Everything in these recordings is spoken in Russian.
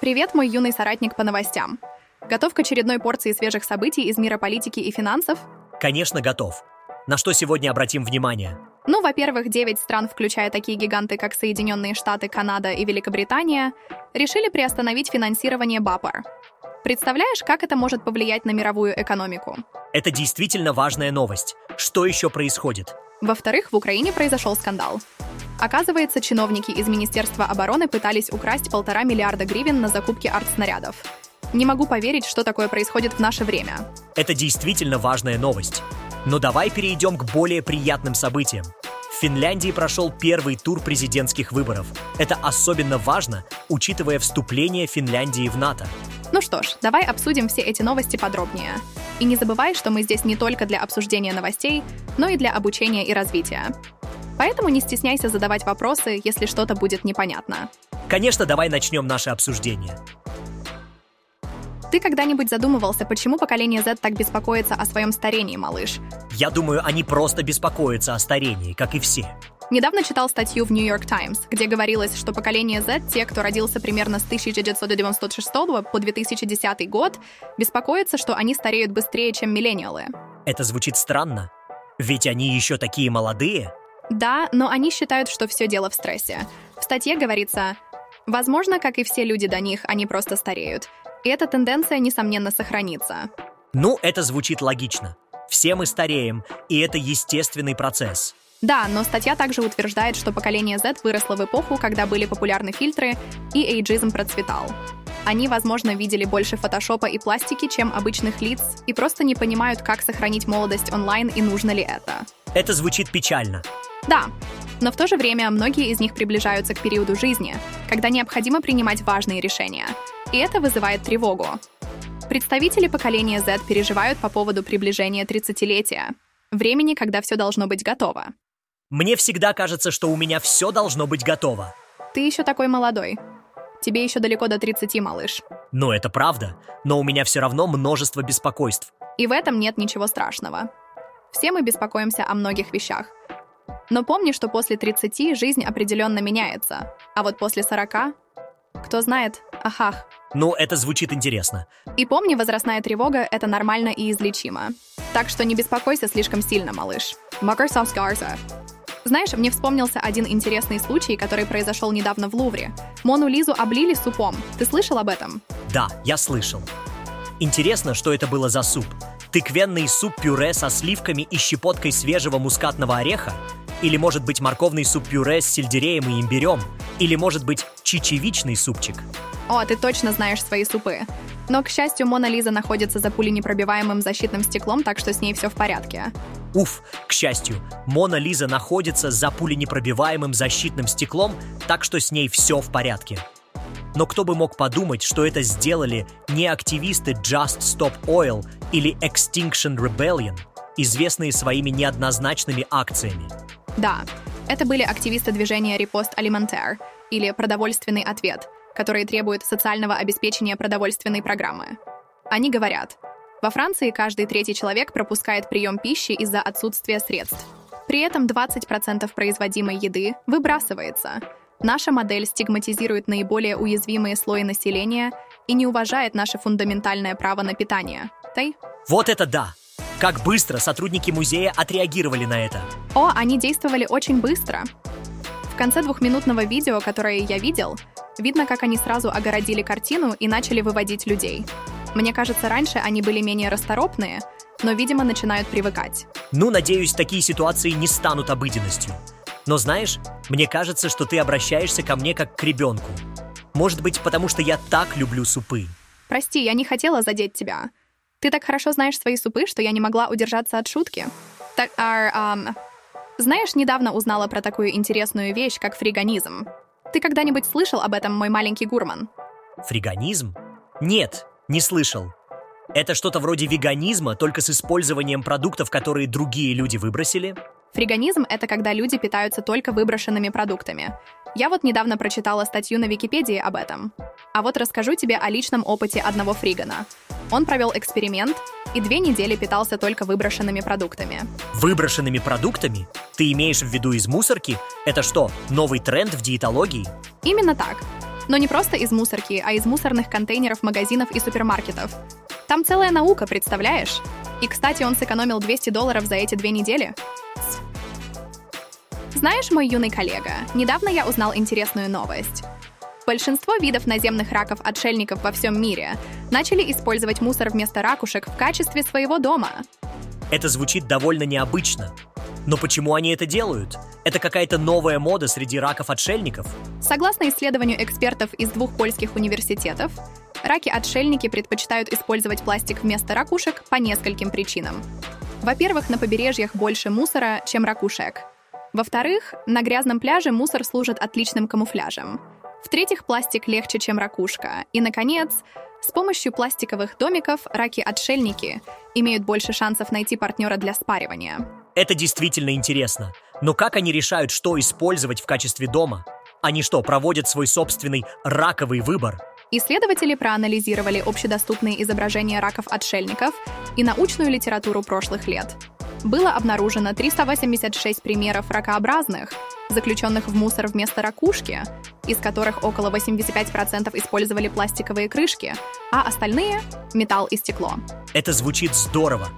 Привет, мой юный соратник по новостям. Готов к очередной порции свежих событий из мира политики и финансов? Конечно, готов. На что сегодня обратим внимание? Ну, во-первых, 9 стран, включая такие гиганты, как Соединенные Штаты, Канада и Великобритания, решили приостановить финансирование БАПАР. Представляешь, как это может повлиять на мировую экономику? Это действительно важная новость. Что еще происходит? Во-вторых, в Украине произошел скандал. Оказывается, чиновники из Министерства обороны пытались украсть полтора миллиарда гривен на закупки артснарядов. Не могу поверить, что такое происходит в наше время. Это действительно важная новость. Но давай перейдем к более приятным событиям. В Финляндии прошел первый тур президентских выборов. Это особенно важно, учитывая вступление Финляндии в НАТО. Ну что ж, давай обсудим все эти новости подробнее. И не забывай, что мы здесь не только для обсуждения новостей, но и для обучения и развития. Поэтому не стесняйся задавать вопросы, если что-то будет непонятно. Конечно, давай начнем наше обсуждение. Ты когда-нибудь задумывался, почему поколение Z так беспокоится о своем старении, малыш? Я думаю, они просто беспокоятся о старении, как и все. Недавно читал статью в New York Times, где говорилось, что поколение Z, те, кто родился примерно с 1996 по 2010 год, беспокоятся, что они стареют быстрее, чем миллениалы. Это звучит странно. Ведь они еще такие молодые. Да, но они считают, что все дело в стрессе. В статье говорится, возможно, как и все люди до них, они просто стареют. И эта тенденция, несомненно, сохранится. Ну, это звучит логично. Все мы стареем, и это естественный процесс. Да, но статья также утверждает, что поколение Z выросло в эпоху, когда были популярны фильтры, и эйджизм процветал. Они, возможно, видели больше фотошопа и пластики, чем обычных лиц, и просто не понимают, как сохранить молодость онлайн и нужно ли это. Это звучит печально. Да, но в то же время многие из них приближаются к периоду жизни, когда необходимо принимать важные решения. И это вызывает тревогу. Представители поколения Z переживают по поводу приближения 30-летия, времени, когда все должно быть готово. Мне всегда кажется, что у меня все должно быть готово. Ты еще такой молодой. Тебе еще далеко до 30, малыш. Ну, это правда, но у меня все равно множество беспокойств. И в этом нет ничего страшного. Все мы беспокоимся о многих вещах. Но помни, что после 30 жизнь определенно меняется, а вот после 40 кто знает, ахах. Ну, это звучит интересно. И помни, возрастная тревога — это нормально и излечимо. Так что не беспокойся слишком сильно, малыш. Microsoft Garza. Знаешь, мне вспомнился один интересный случай, который произошел недавно в Лувре. Мону Лизу облили супом. Ты слышал об этом? Да, я слышал. Интересно, что это было за суп. Тыквенный суп-пюре со сливками и щепоткой свежего мускатного ореха? Или, может быть, морковный суп-пюре с сельдереем и имбирем? Или, может быть, чечевичный супчик? О, ты точно знаешь свои супы. Но, к счастью, Мона Лиза находится за пуленепробиваемым защитным стеклом, так что с ней все в порядке. Уф, к счастью, Мона Лиза находится за пуленепробиваемым защитным стеклом, так что с ней все в порядке. Но кто бы мог подумать, что это сделали не активисты Just Stop Oil или Extinction Rebellion, известные своими неоднозначными акциями. Да, это были активисты движения Репост Alimentaire, или «Продовольственный ответ», которые требуют социального обеспечения продовольственной программы. Они говорят, во Франции каждый третий человек пропускает прием пищи из-за отсутствия средств. При этом 20% производимой еды выбрасывается. Наша модель стигматизирует наиболее уязвимые слои населения и не уважает наше фундаментальное право на питание. Тай? Вот это да! Как быстро сотрудники музея отреагировали на это? О, они действовали очень быстро. В конце двухминутного видео, которое я видел, видно, как они сразу огородили картину и начали выводить людей. Мне кажется, раньше они были менее расторопные, но, видимо, начинают привыкать. Ну, надеюсь, такие ситуации не станут обыденностью. Но знаешь, мне кажется, что ты обращаешься ко мне как к ребенку. Может быть, потому что я так люблю супы. Прости, я не хотела задеть тебя. Ты так хорошо знаешь свои супы, что я не могла удержаться от шутки. Так, а, а, знаешь, недавно узнала про такую интересную вещь, как фриганизм. Ты когда-нибудь слышал об этом, мой маленький гурман? Фриганизм? Нет, не слышал. Это что-то вроде веганизма, только с использованием продуктов, которые другие люди выбросили? Фриганизм — это когда люди питаются только выброшенными продуктами. Я вот недавно прочитала статью на Википедии об этом. А вот расскажу тебе о личном опыте одного фригана. Он провел эксперимент и две недели питался только выброшенными продуктами. Выброшенными продуктами? Ты имеешь в виду из мусорки? Это что, новый тренд в диетологии? Именно так. Но не просто из мусорки, а из мусорных контейнеров магазинов и супермаркетов. Там целая наука, представляешь? И, кстати, он сэкономил 200 долларов за эти две недели. Знаешь, мой юный коллега, недавно я узнал интересную новость. Большинство видов наземных раков-отшельников во всем мире начали использовать мусор вместо ракушек в качестве своего дома. Это звучит довольно необычно. Но почему они это делают? Это какая-то новая мода среди раков-отшельников? Согласно исследованию экспертов из двух польских университетов, раки-отшельники предпочитают использовать пластик вместо ракушек по нескольким причинам. Во-первых, на побережьях больше мусора, чем ракушек. Во-вторых, на грязном пляже мусор служит отличным камуфляжем. В-третьих, пластик легче, чем ракушка. И, наконец, с помощью пластиковых домиков раки-отшельники имеют больше шансов найти партнера для спаривания. Это действительно интересно. Но как они решают, что использовать в качестве дома? Они что, проводят свой собственный раковый выбор? Исследователи проанализировали общедоступные изображения раков-отшельников и научную литературу прошлых лет. Было обнаружено 386 примеров ракообразных, заключенных в мусор вместо ракушки, из которых около 85% использовали пластиковые крышки, а остальные — металл и стекло. Это звучит здорово.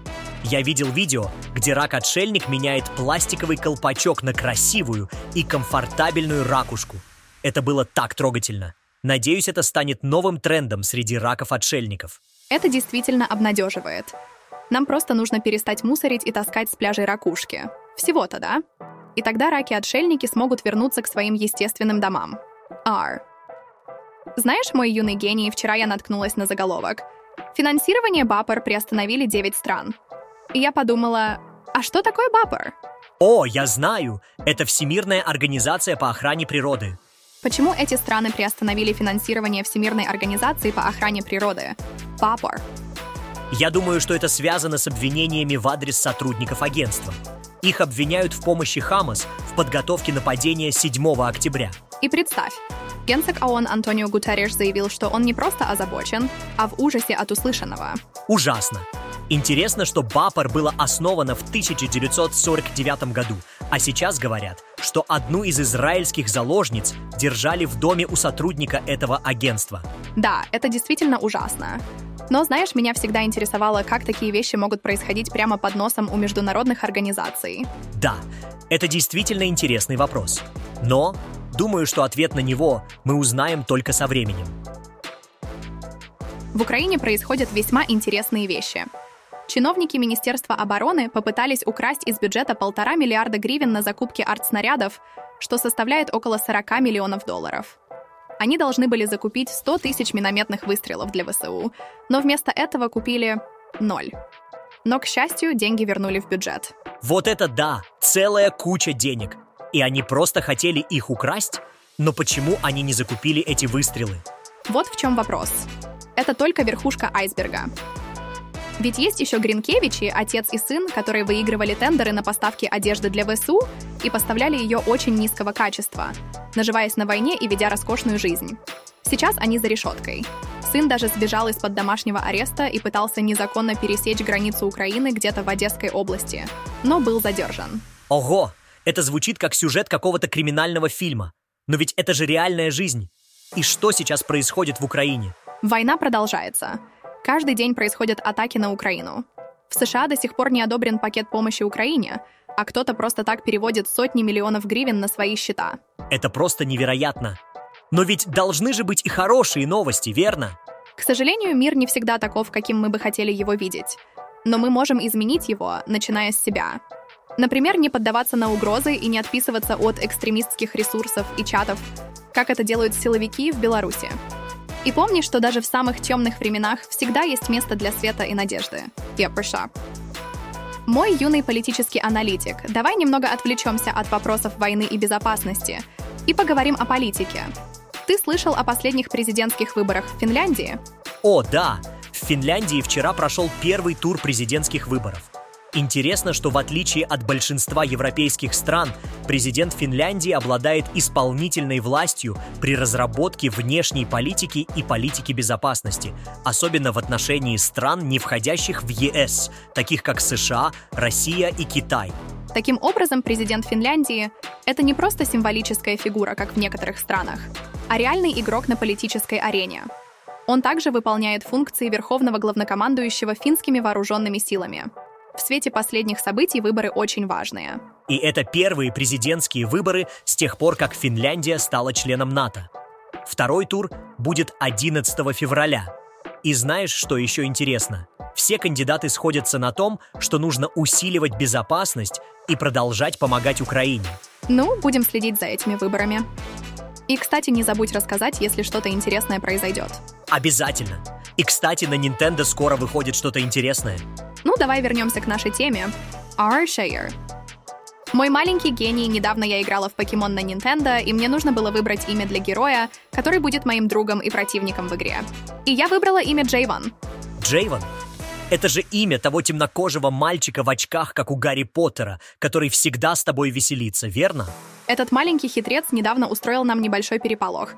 Я видел видео, где рак-отшельник меняет пластиковый колпачок на красивую и комфортабельную ракушку. Это было так трогательно. Надеюсь, это станет новым трендом среди раков-отшельников. Это действительно обнадеживает. Нам просто нужно перестать мусорить и таскать с пляжей ракушки. Всего-то, да? И тогда раки-отшельники смогут вернуться к своим естественным домам. R. Знаешь, мой юный гений, вчера я наткнулась на заголовок. Финансирование БАПР приостановили 9 стран. И я подумала, а что такое БАПР? О, я знаю! Это Всемирная организация по охране природы. Почему эти страны приостановили финансирование Всемирной организации по охране природы? БАПР. Я думаю, что это связано с обвинениями в адрес сотрудников агентства. Их обвиняют в помощи Хамас в подготовке нападения 7 октября. И представь, генсек ООН Антонио Гутерреш заявил, что он не просто озабочен, а в ужасе от услышанного. Ужасно. Интересно, что БАПР было основано в 1949 году, а сейчас говорят, что одну из израильских заложниц держали в доме у сотрудника этого агентства. Да, это действительно ужасно. Но, знаешь, меня всегда интересовало, как такие вещи могут происходить прямо под носом у международных организаций. Да, это действительно интересный вопрос. Но думаю, что ответ на него мы узнаем только со временем. В Украине происходят весьма интересные вещи. Чиновники Министерства обороны попытались украсть из бюджета полтора миллиарда гривен на закупки артснарядов, что составляет около 40 миллионов долларов. Они должны были закупить 100 тысяч минометных выстрелов для ВСУ, но вместо этого купили ноль. Но, к счастью, деньги вернули в бюджет. Вот это да! Целая куча денег. И они просто хотели их украсть? Но почему они не закупили эти выстрелы? Вот в чем вопрос. Это только верхушка айсберга. Ведь есть еще Гринкевичи, отец и сын, которые выигрывали тендеры на поставки одежды для ВСУ и поставляли ее очень низкого качества, наживаясь на войне и ведя роскошную жизнь. Сейчас они за решеткой. Сын даже сбежал из-под домашнего ареста и пытался незаконно пересечь границу Украины где-то в Одесской области, но был задержан. Ого! Это звучит как сюжет какого-то криминального фильма. Но ведь это же реальная жизнь. И что сейчас происходит в Украине? Война продолжается. Каждый день происходят атаки на Украину. В США до сих пор не одобрен пакет помощи Украине, а кто-то просто так переводит сотни миллионов гривен на свои счета. Это просто невероятно. Но ведь должны же быть и хорошие новости, верно? К сожалению, мир не всегда таков, каким мы бы хотели его видеть. Но мы можем изменить его, начиная с себя. Например, не поддаваться на угрозы и не отписываться от экстремистских ресурсов и чатов, как это делают силовики в Беларуси. И помни, что даже в самых темных временах всегда есть место для света и надежды. Пепперша. Мой юный политический аналитик, давай немного отвлечемся от вопросов войны и безопасности и поговорим о политике. Ты слышал о последних президентских выборах в Финляндии? О, да! В Финляндии вчера прошел первый тур президентских выборов. Интересно, что в отличие от большинства европейских стран, президент Финляндии обладает исполнительной властью при разработке внешней политики и политики безопасности, особенно в отношении стран, не входящих в ЕС, таких как США, Россия и Китай. Таким образом, президент Финляндии — это не просто символическая фигура, как в некоторых странах. а реальный игрок на политической арене. Он также выполняет функции верховного главнокомандующего финскими вооруженными силами. В свете последних событий выборы очень важные. И это первые президентские выборы с тех пор, как Финляндия стала членом НАТО. Второй тур будет 11 февраля. И знаешь, что еще интересно? Все кандидаты сходятся на том, что нужно усиливать безопасность и продолжать помогать Украине. Ну, будем следить за этими выборами. И, кстати, не забудь рассказать, если что-то интересное произойдет. Обязательно. И, кстати, на Nintendo скоро выходит что-то интересное. Ну, давай вернемся к нашей теме. Our Share. Мой маленький гений, недавно я играла в покемон на Nintendo, и мне нужно было выбрать имя для героя, который будет моим другом и противником в игре. И я выбрала имя Джейван. Джейван? Это же имя того темнокожего мальчика в очках, как у Гарри Поттера, который всегда с тобой веселится, верно? Этот маленький хитрец недавно устроил нам небольшой переполох.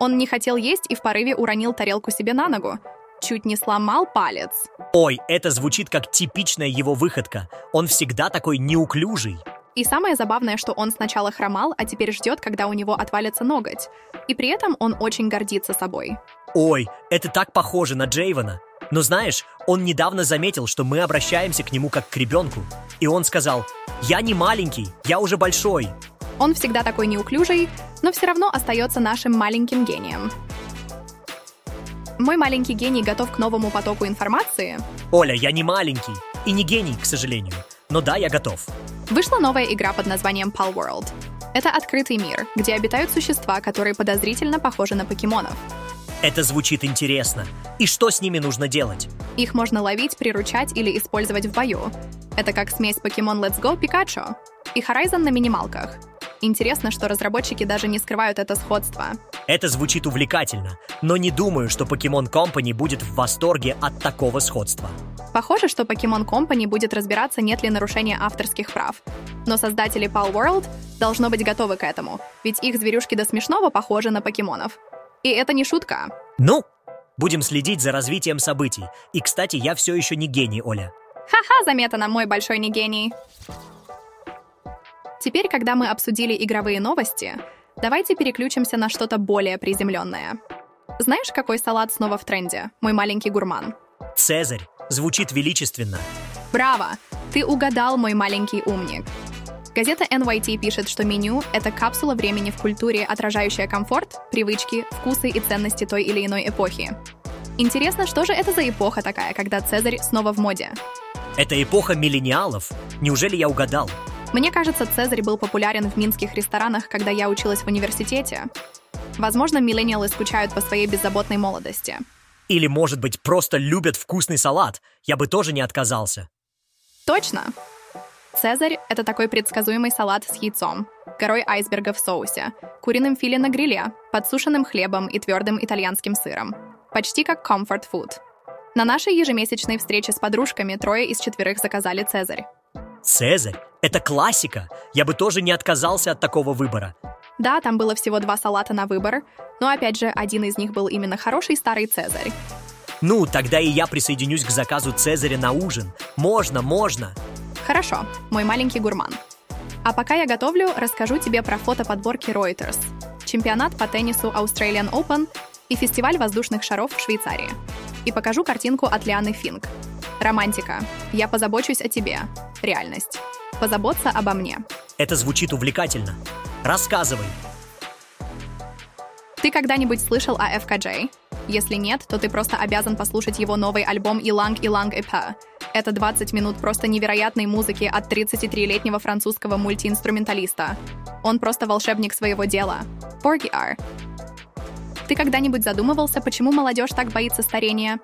Он не хотел есть и в порыве уронил тарелку себе на ногу. Чуть не сломал палец. Ой, это звучит как типичная его выходка. Он всегда такой неуклюжий. И самое забавное, что он сначала хромал, а теперь ждет, когда у него отвалится ноготь. И при этом он очень гордится собой. Ой, это так похоже на Джейвана. Но знаешь, он недавно заметил, что мы обращаемся к нему как к ребенку. И он сказал, я не маленький, я уже большой. Он всегда такой неуклюжий, но все равно остается нашим маленьким гением. Мой маленький гений готов к новому потоку информации. Оля, я не маленький и не гений, к сожалению. Но да, я готов. Вышла новая игра под названием Pal World. Это открытый мир, где обитают существа, которые подозрительно похожи на покемонов. Это звучит интересно. И что с ними нужно делать? Их можно ловить, приручать или использовать в бою. Это как смесь Pokemon Let's Go Pikachu и Horizon на минималках. Интересно, что разработчики даже не скрывают это сходство. Это звучит увлекательно, но не думаю, что Pokemon Company будет в восторге от такого сходства. Похоже, что Pokemon Company будет разбираться, нет ли нарушения авторских прав. Но создатели Pal World должно быть готовы к этому, ведь их зверюшки до смешного похожи на покемонов. И это не шутка. Ну, будем следить за развитием событий. И, кстати, я все еще не гений, Оля. Ха-ха, заметано, мой большой не гений. Теперь, когда мы обсудили игровые новости, давайте переключимся на что-то более приземленное. Знаешь, какой салат снова в тренде, мой маленький гурман? Цезарь. Звучит величественно. Браво! Ты угадал, мой маленький умник. Газета NYT пишет, что меню — это капсула времени в культуре, отражающая комфорт, привычки, вкусы и ценности той или иной эпохи. Интересно, что же это за эпоха такая, когда Цезарь снова в моде? Это эпоха миллениалов. Неужели я угадал? Мне кажется, Цезарь был популярен в минских ресторанах, когда я училась в университете. Возможно, миллениалы скучают по своей беззаботной молодости. Или, может быть, просто любят вкусный салат. Я бы тоже не отказался. Точно! Цезарь — это такой предсказуемый салат с яйцом, горой айсберга в соусе, куриным филе на гриле, подсушенным хлебом и твердым итальянским сыром. Почти как comfort food. На нашей ежемесячной встрече с подружками трое из четверых заказали Цезарь. Цезарь? Это классика. Я бы тоже не отказался от такого выбора. Да, там было всего два салата на выбор, но опять же, один из них был именно хороший старый Цезарь. Ну, тогда и я присоединюсь к заказу Цезаря на ужин. Можно, можно. Хорошо, мой маленький гурман. А пока я готовлю, расскажу тебе про фотоподборки Reuters, чемпионат по теннису Australian Open и фестиваль воздушных шаров в Швейцарии. И покажу картинку от Лианы Финк. Романтика. Я позабочусь о тебе. Реальность. Позаботься обо мне. Это звучит увлекательно. Рассказывай. Ты когда-нибудь слышал о FKJ? Если нет, то ты просто обязан послушать его новый альбом «Иланг Иланг Эпа», это 20 минут просто невероятной музыки от 33-летнего французского мультиинструменталиста. Он просто волшебник своего дела. Porgy R. Ты когда-нибудь задумывался, почему молодежь так боится старения?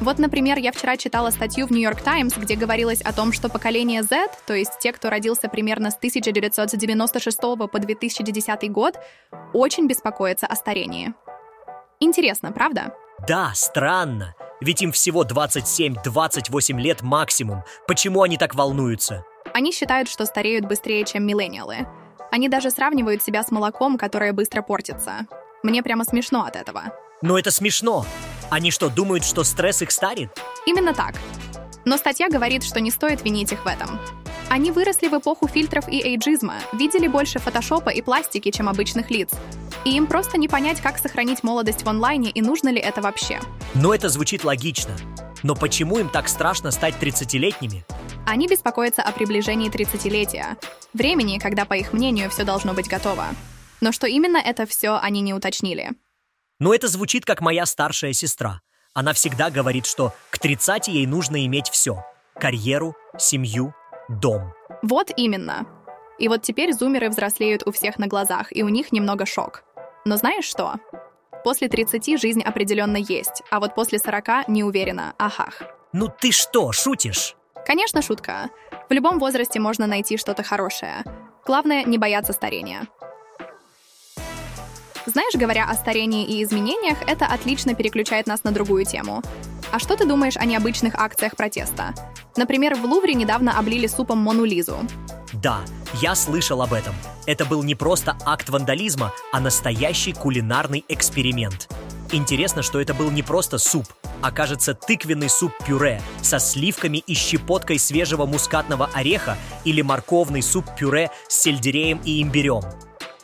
Вот, например, я вчера читала статью в Нью-Йорк Таймс, где говорилось о том, что поколение Z, то есть те, кто родился примерно с 1996 по 2010 год, очень беспокоится о старении. Интересно, правда? Да, странно. Ведь им всего 27-28 лет максимум. Почему они так волнуются? Они считают, что стареют быстрее, чем миллениалы. Они даже сравнивают себя с молоком, которое быстро портится. Мне прямо смешно от этого. Но это смешно. Они что, думают, что стресс их старит? Именно так. Но статья говорит, что не стоит винить их в этом. Они выросли в эпоху фильтров и эйджизма, видели больше фотошопа и пластики, чем обычных лиц. И им просто не понять, как сохранить молодость в онлайне и нужно ли это вообще. Но это звучит логично. Но почему им так страшно стать 30-летними? Они беспокоятся о приближении 30-летия, времени, когда, по их мнению, все должно быть готово. Но что именно это все, они не уточнили. Но это звучит как моя старшая сестра. Она всегда говорит, что к 30 ей нужно иметь все. Карьеру, семью, дом. Вот именно. И вот теперь зумеры взрослеют у всех на глазах, и у них немного шок. Но знаешь что? После 30 жизнь определенно есть, а вот после 40 не уверена, ахах. Ну ты что, шутишь? Конечно, шутка. В любом возрасте можно найти что-то хорошее. Главное, не бояться старения. Знаешь, говоря о старении и изменениях, это отлично переключает нас на другую тему. А что ты думаешь о необычных акциях протеста? Например, в Лувре недавно облили супом Мону Лизу. Да, я слышал об этом. Это был не просто акт вандализма, а настоящий кулинарный эксперимент. Интересно, что это был не просто суп, а кажется тыквенный суп-пюре со сливками и щепоткой свежего мускатного ореха или морковный суп-пюре с сельдереем и имбирем.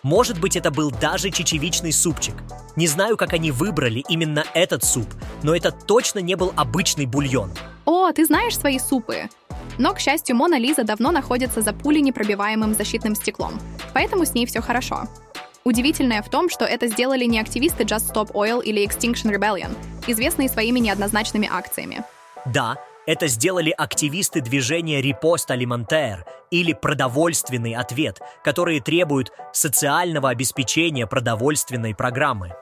Может быть, это был даже чечевичный супчик. Не знаю, как они выбрали именно этот суп, но это точно не был обычный бульон. О, ты знаешь свои супы? Но, к счастью, Мона Лиза давно находится за пуленепробиваемым защитным стеклом, поэтому с ней все хорошо. Удивительное в том, что это сделали не активисты Just Stop Oil или Extinction Rebellion, известные своими неоднозначными акциями. Да, это сделали активисты движения «Репост Алиментер» или «Продовольственный ответ», которые требуют социального обеспечения продовольственной программы.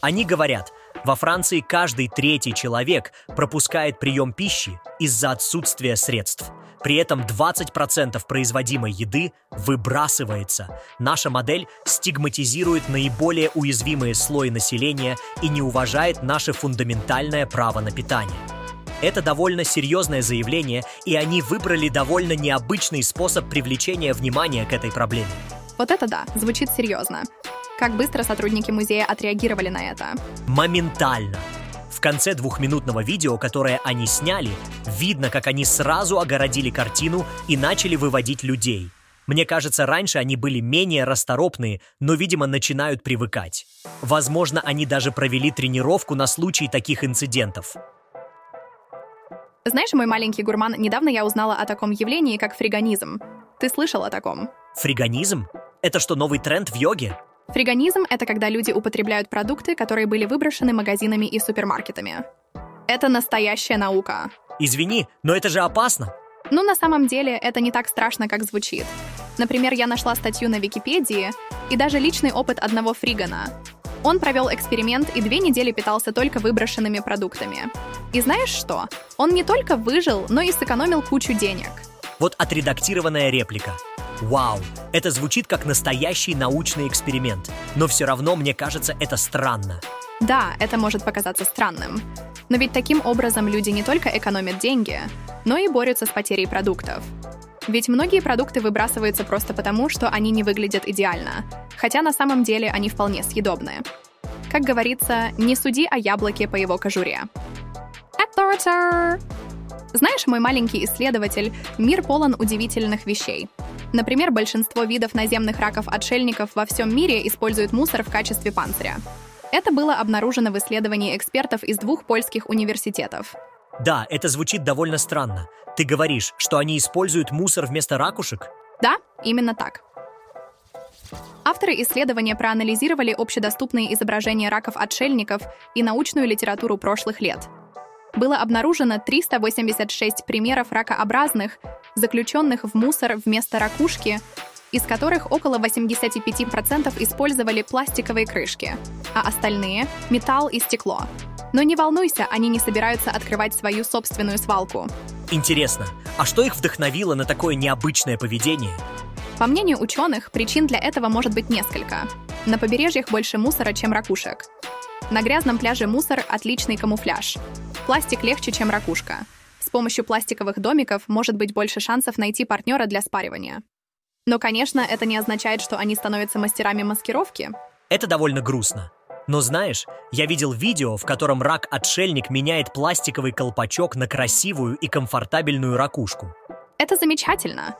Они говорят, во Франции каждый третий человек пропускает прием пищи из-за отсутствия средств. При этом 20% производимой еды выбрасывается. Наша модель стигматизирует наиболее уязвимые слои населения и не уважает наше фундаментальное право на питание. Это довольно серьезное заявление, и они выбрали довольно необычный способ привлечения внимания к этой проблеме. Вот это да, звучит серьезно. Как быстро сотрудники музея отреагировали на это? Моментально. В конце двухминутного видео, которое они сняли, видно, как они сразу огородили картину и начали выводить людей. Мне кажется, раньше они были менее расторопные, но, видимо, начинают привыкать. Возможно, они даже провели тренировку на случай таких инцидентов. Знаешь, мой маленький гурман, недавно я узнала о таком явлении, как фриганизм. Ты слышал о таком? Фриганизм? Это что, новый тренд в йоге? Фриганизм — это когда люди употребляют продукты, которые были выброшены магазинами и супермаркетами. Это настоящая наука. Извини, но это же опасно. Ну, на самом деле, это не так страшно, как звучит. Например, я нашла статью на Википедии и даже личный опыт одного фригана. Он провел эксперимент и две недели питался только выброшенными продуктами. И знаешь что? Он не только выжил, но и сэкономил кучу денег. Вот отредактированная реплика. Вау, это звучит как настоящий научный эксперимент, но все равно мне кажется это странно. Да, это может показаться странным. Но ведь таким образом люди не только экономят деньги, но и борются с потерей продуктов. Ведь многие продукты выбрасываются просто потому, что они не выглядят идеально, хотя на самом деле они вполне съедобные. Как говорится, не суди о яблоке по его кожуре. Authority! Знаешь, мой маленький исследователь, мир полон удивительных вещей. Например, большинство видов наземных раков-отшельников во всем мире используют мусор в качестве панциря. Это было обнаружено в исследовании экспертов из двух польских университетов. Да, это звучит довольно странно. Ты говоришь, что они используют мусор вместо ракушек? Да, именно так. Авторы исследования проанализировали общедоступные изображения раков-отшельников и научную литературу прошлых лет. Было обнаружено 386 примеров ракообразных, заключенных в мусор вместо ракушки, из которых около 85% использовали пластиковые крышки, а остальные — металл и стекло. Но не волнуйся, они не собираются открывать свою собственную свалку. Интересно, а что их вдохновило на такое необычное поведение? По мнению ученых, причин для этого может быть несколько. На побережьях больше мусора, чем ракушек. На грязном пляже мусор – отличный камуфляж. Пластик легче, чем ракушка. С помощью пластиковых домиков может быть больше шансов найти партнера для спаривания. Но, конечно, это не означает, что они становятся мастерами маскировки. Это довольно грустно. Но знаешь, я видел видео, в котором рак-отшельник меняет пластиковый колпачок на красивую и комфортабельную ракушку. Это замечательно.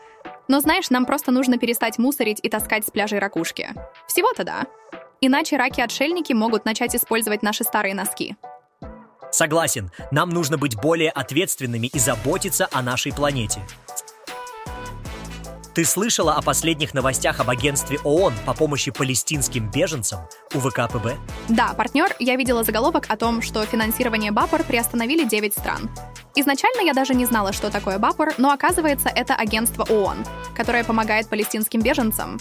Но знаешь, нам просто нужно перестать мусорить и таскать с пляжей ракушки. Всего-то да. Иначе раки-отшельники могут начать использовать наши старые носки. Согласен, нам нужно быть более ответственными и заботиться о нашей планете. Ты слышала о последних новостях об агентстве ООН по помощи палестинским беженцам УВКПБ? Да, партнер, я видела заголовок о том, что финансирование БАПОР приостановили 9 стран. Изначально я даже не знала, что такое БАПОР, но оказывается, это агентство ООН, которое помогает палестинским беженцам.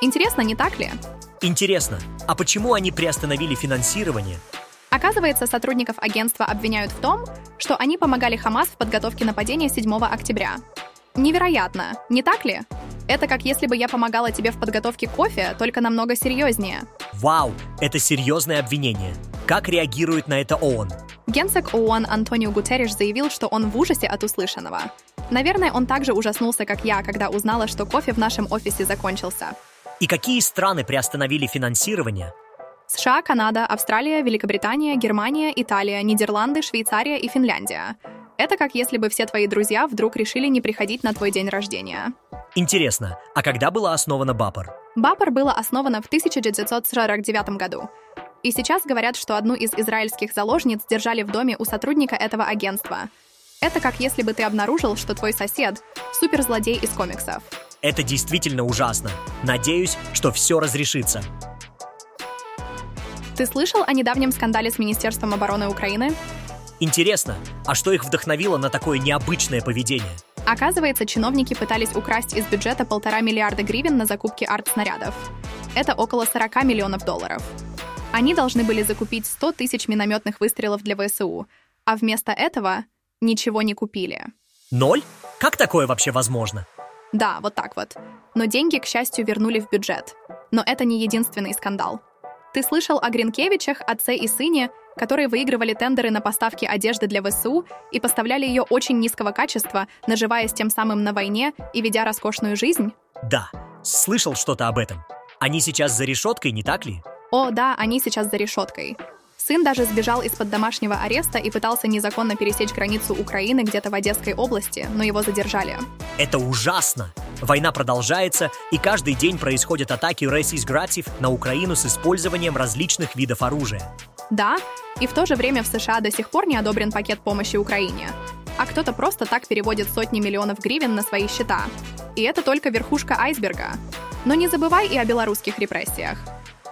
Интересно, не так ли? Интересно, а почему они приостановили финансирование? Оказывается, сотрудников агентства обвиняют в том, что они помогали Хамас в подготовке нападения 7 октября. Невероятно, не так ли? Это как если бы я помогала тебе в подготовке кофе, только намного серьезнее. Вау, это серьезное обвинение. Как реагирует на это ООН? Генсек ООН Антонио Гутерриш заявил, что он в ужасе от услышанного. Наверное, он также ужаснулся, как я, когда узнала, что кофе в нашем офисе закончился. И какие страны приостановили финансирование? США, Канада, Австралия, Великобритания, Германия, Италия, Нидерланды, Швейцария и Финляндия. Это как если бы все твои друзья вдруг решили не приходить на твой день рождения. Интересно, а когда была основана БАПОР? БАПОР было основано в 1949 году. И сейчас говорят, что одну из израильских заложниц держали в доме у сотрудника этого агентства. Это как если бы ты обнаружил, что твой сосед — суперзлодей из комиксов. Это действительно ужасно. Надеюсь, что все разрешится. Ты слышал о недавнем скандале с Министерством обороны Украины? Интересно, а что их вдохновило на такое необычное поведение? Оказывается, чиновники пытались украсть из бюджета полтора миллиарда гривен на закупки арт-снарядов. Это около 40 миллионов долларов. Они должны были закупить 100 тысяч минометных выстрелов для ВСУ, а вместо этого ничего не купили. Ноль? Как такое вообще возможно? Да, вот так вот. Но деньги, к счастью, вернули в бюджет. Но это не единственный скандал. Ты слышал о Гринкевичах, отце и сыне, которые выигрывали тендеры на поставки одежды для ВСУ и поставляли ее очень низкого качества, наживаясь тем самым на войне и ведя роскошную жизнь? Да, слышал что-то об этом. Они сейчас за решеткой, не так ли? О, да, они сейчас за решеткой. Сын даже сбежал из-под домашнего ареста и пытался незаконно пересечь границу Украины где-то в Одесской области, но его задержали. Это ужасно! Война продолжается, и каждый день происходят атаки рейсис-гратив на Украину с использованием различных видов оружия. Да, и в то же время в США до сих пор не одобрен пакет помощи Украине. А кто-то просто так переводит сотни миллионов гривен на свои счета. И это только верхушка айсберга. Но не забывай и о белорусских репрессиях.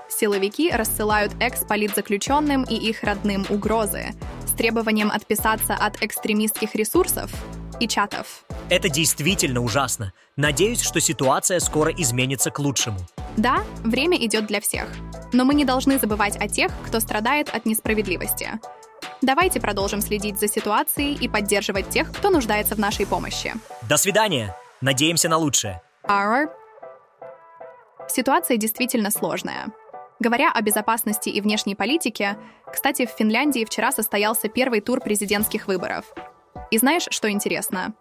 Силовики рассылают экс-политзаключенным и их родным угрозы с требованием отписаться от экстремистских ресурсов и чатов. Это действительно ужасно. Надеюсь, что ситуация скоро изменится к лучшему. Да, время идет для всех. Но мы не должны забывать о тех, кто страдает от несправедливости. Давайте продолжим следить за ситуацией и поддерживать тех, кто нуждается в нашей помощи. До свидания. Надеемся на лучшее. Our... Ситуация действительно сложная. Говоря о безопасности и внешней политике, кстати, в Финляндии вчера состоялся первый тур президентских выборов. И знаешь, что интересно?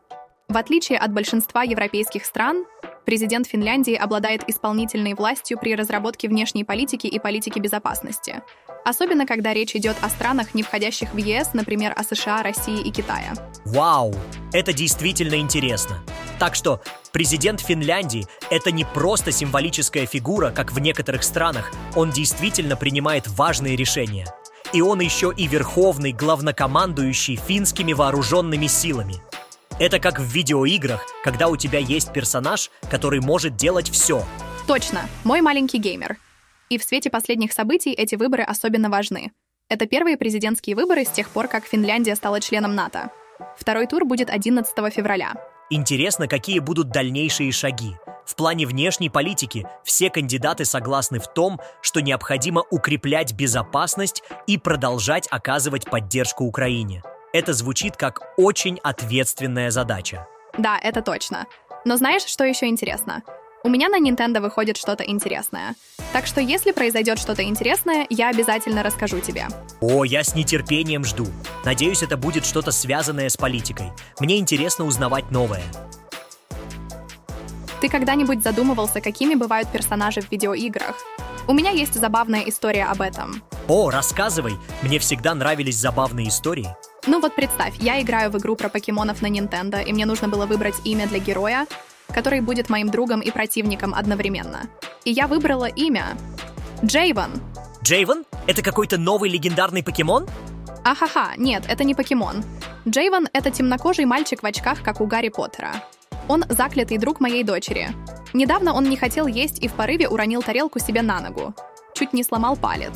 В отличие от большинства европейских стран, президент Финляндии обладает исполнительной властью при разработке внешней политики и политики безопасности. Особенно, когда речь идет о странах, не входящих в ЕС, например, о США, России и Китае. Вау! Это действительно интересно. Так что президент Финляндии — это не просто символическая фигура, как в некоторых странах, он действительно принимает важные решения. И он еще и верховный главнокомандующий финскими вооруженными силами — это как в видеоиграх, когда у тебя есть персонаж, который может делать все. Точно, мой маленький геймер. И в свете последних событий эти выборы особенно важны. Это первые президентские выборы с тех пор, как Финляндия стала членом НАТО. Второй тур будет 11 февраля. Интересно, какие будут дальнейшие шаги. В плане внешней политики все кандидаты согласны в том, что необходимо укреплять безопасность и продолжать оказывать поддержку Украине. Это звучит как очень ответственная задача. Да, это точно. Но знаешь, что еще интересно? У меня на Nintendo выходит что-то интересное. Так что если произойдет что-то интересное, я обязательно расскажу тебе. О, я с нетерпением жду. Надеюсь, это будет что-то связанное с политикой. Мне интересно узнавать новое. Ты когда-нибудь задумывался, какими бывают персонажи в видеоиграх? У меня есть забавная история об этом. О, рассказывай. Мне всегда нравились забавные истории. Ну вот представь, я играю в игру про покемонов на Nintendo, и мне нужно было выбрать имя для героя, который будет моим другом и противником одновременно. И я выбрала имя Джейвен. Джейвен? Это какой-то новый легендарный покемон? Ахаха, нет, это не покемон. Джейвен — это темнокожий мальчик в очках, как у Гарри Поттера. Он заклятый друг моей дочери. Недавно он не хотел есть и в порыве уронил тарелку себе на ногу. Чуть не сломал палец.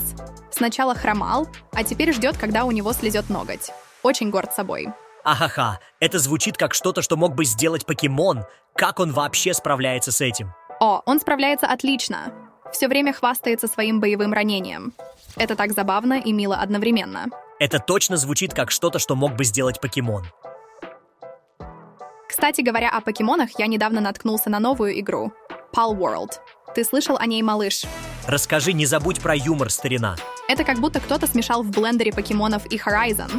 Сначала хромал, а теперь ждет, когда у него слезет ноготь. Очень горд собой. Ахаха, это звучит как что-то, что мог бы сделать покемон. Как он вообще справляется с этим? О, он справляется отлично. Все время хвастается своим боевым ранением. Это так забавно и мило одновременно. Это точно звучит как что-то, что мог бы сделать покемон. Кстати говоря о покемонах, я недавно наткнулся на новую игру — Pal World. Ты слышал о ней, малыш? Расскажи, не забудь про юмор, старина. Это как будто кто-то смешал в блендере покемонов и Horizon.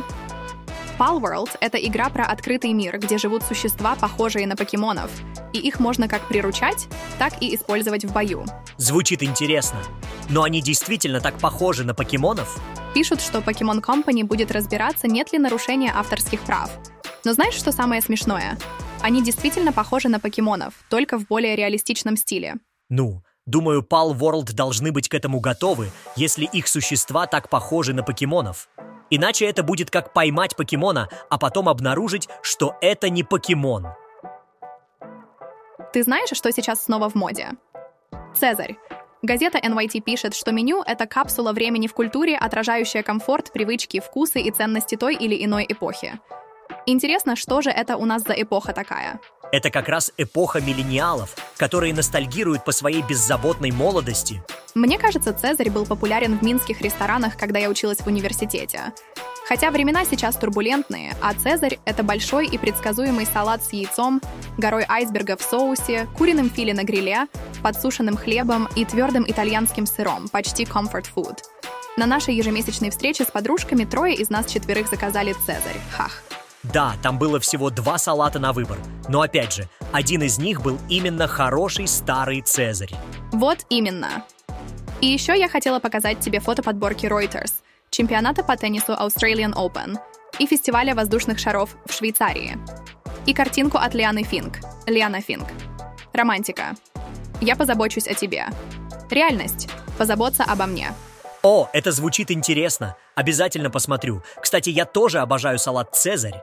Palworld — это игра про открытый мир, где живут существа, похожие на покемонов, и их можно как приручать, так и использовать в бою. Звучит интересно. Но они действительно так похожи на покемонов? Пишут, что Pokemon Company будет разбираться, нет ли нарушения авторских прав. Но знаешь, что самое смешное? Они действительно похожи на покемонов, только в более реалистичном стиле. Ну, думаю, Pal World должны быть к этому готовы, если их существа так похожи на покемонов. Иначе это будет как поймать покемона, а потом обнаружить, что это не покемон. Ты знаешь, что сейчас снова в моде? Цезарь. Газета NYT пишет, что меню — это капсула времени в культуре, отражающая комфорт, привычки, вкусы и ценности той или иной эпохи. Интересно, что же это у нас за эпоха такая? Это как раз эпоха миллениалов, которые ностальгируют по своей беззаботной молодости. Мне кажется, Цезарь был популярен в минских ресторанах, когда я училась в университете. Хотя времена сейчас турбулентные, а Цезарь — это большой и предсказуемый салат с яйцом, горой айсберга в соусе, куриным филе на гриле, подсушенным хлебом и твердым итальянским сыром, почти comfort food. На нашей ежемесячной встрече с подружками трое из нас четверых заказали Цезарь. Хах. Да, там было всего два салата на выбор. Но опять же, один из них был именно хороший старый Цезарь. Вот именно. И еще я хотела показать тебе фото подборки Reuters, чемпионата по теннису Australian Open и фестиваля воздушных шаров в Швейцарии. И картинку от Лианы Финк. Лиана Финк. Романтика. Я позабочусь о тебе. Реальность. Позаботься обо мне. О, это звучит интересно. Обязательно посмотрю. Кстати, я тоже обожаю салат «Цезарь».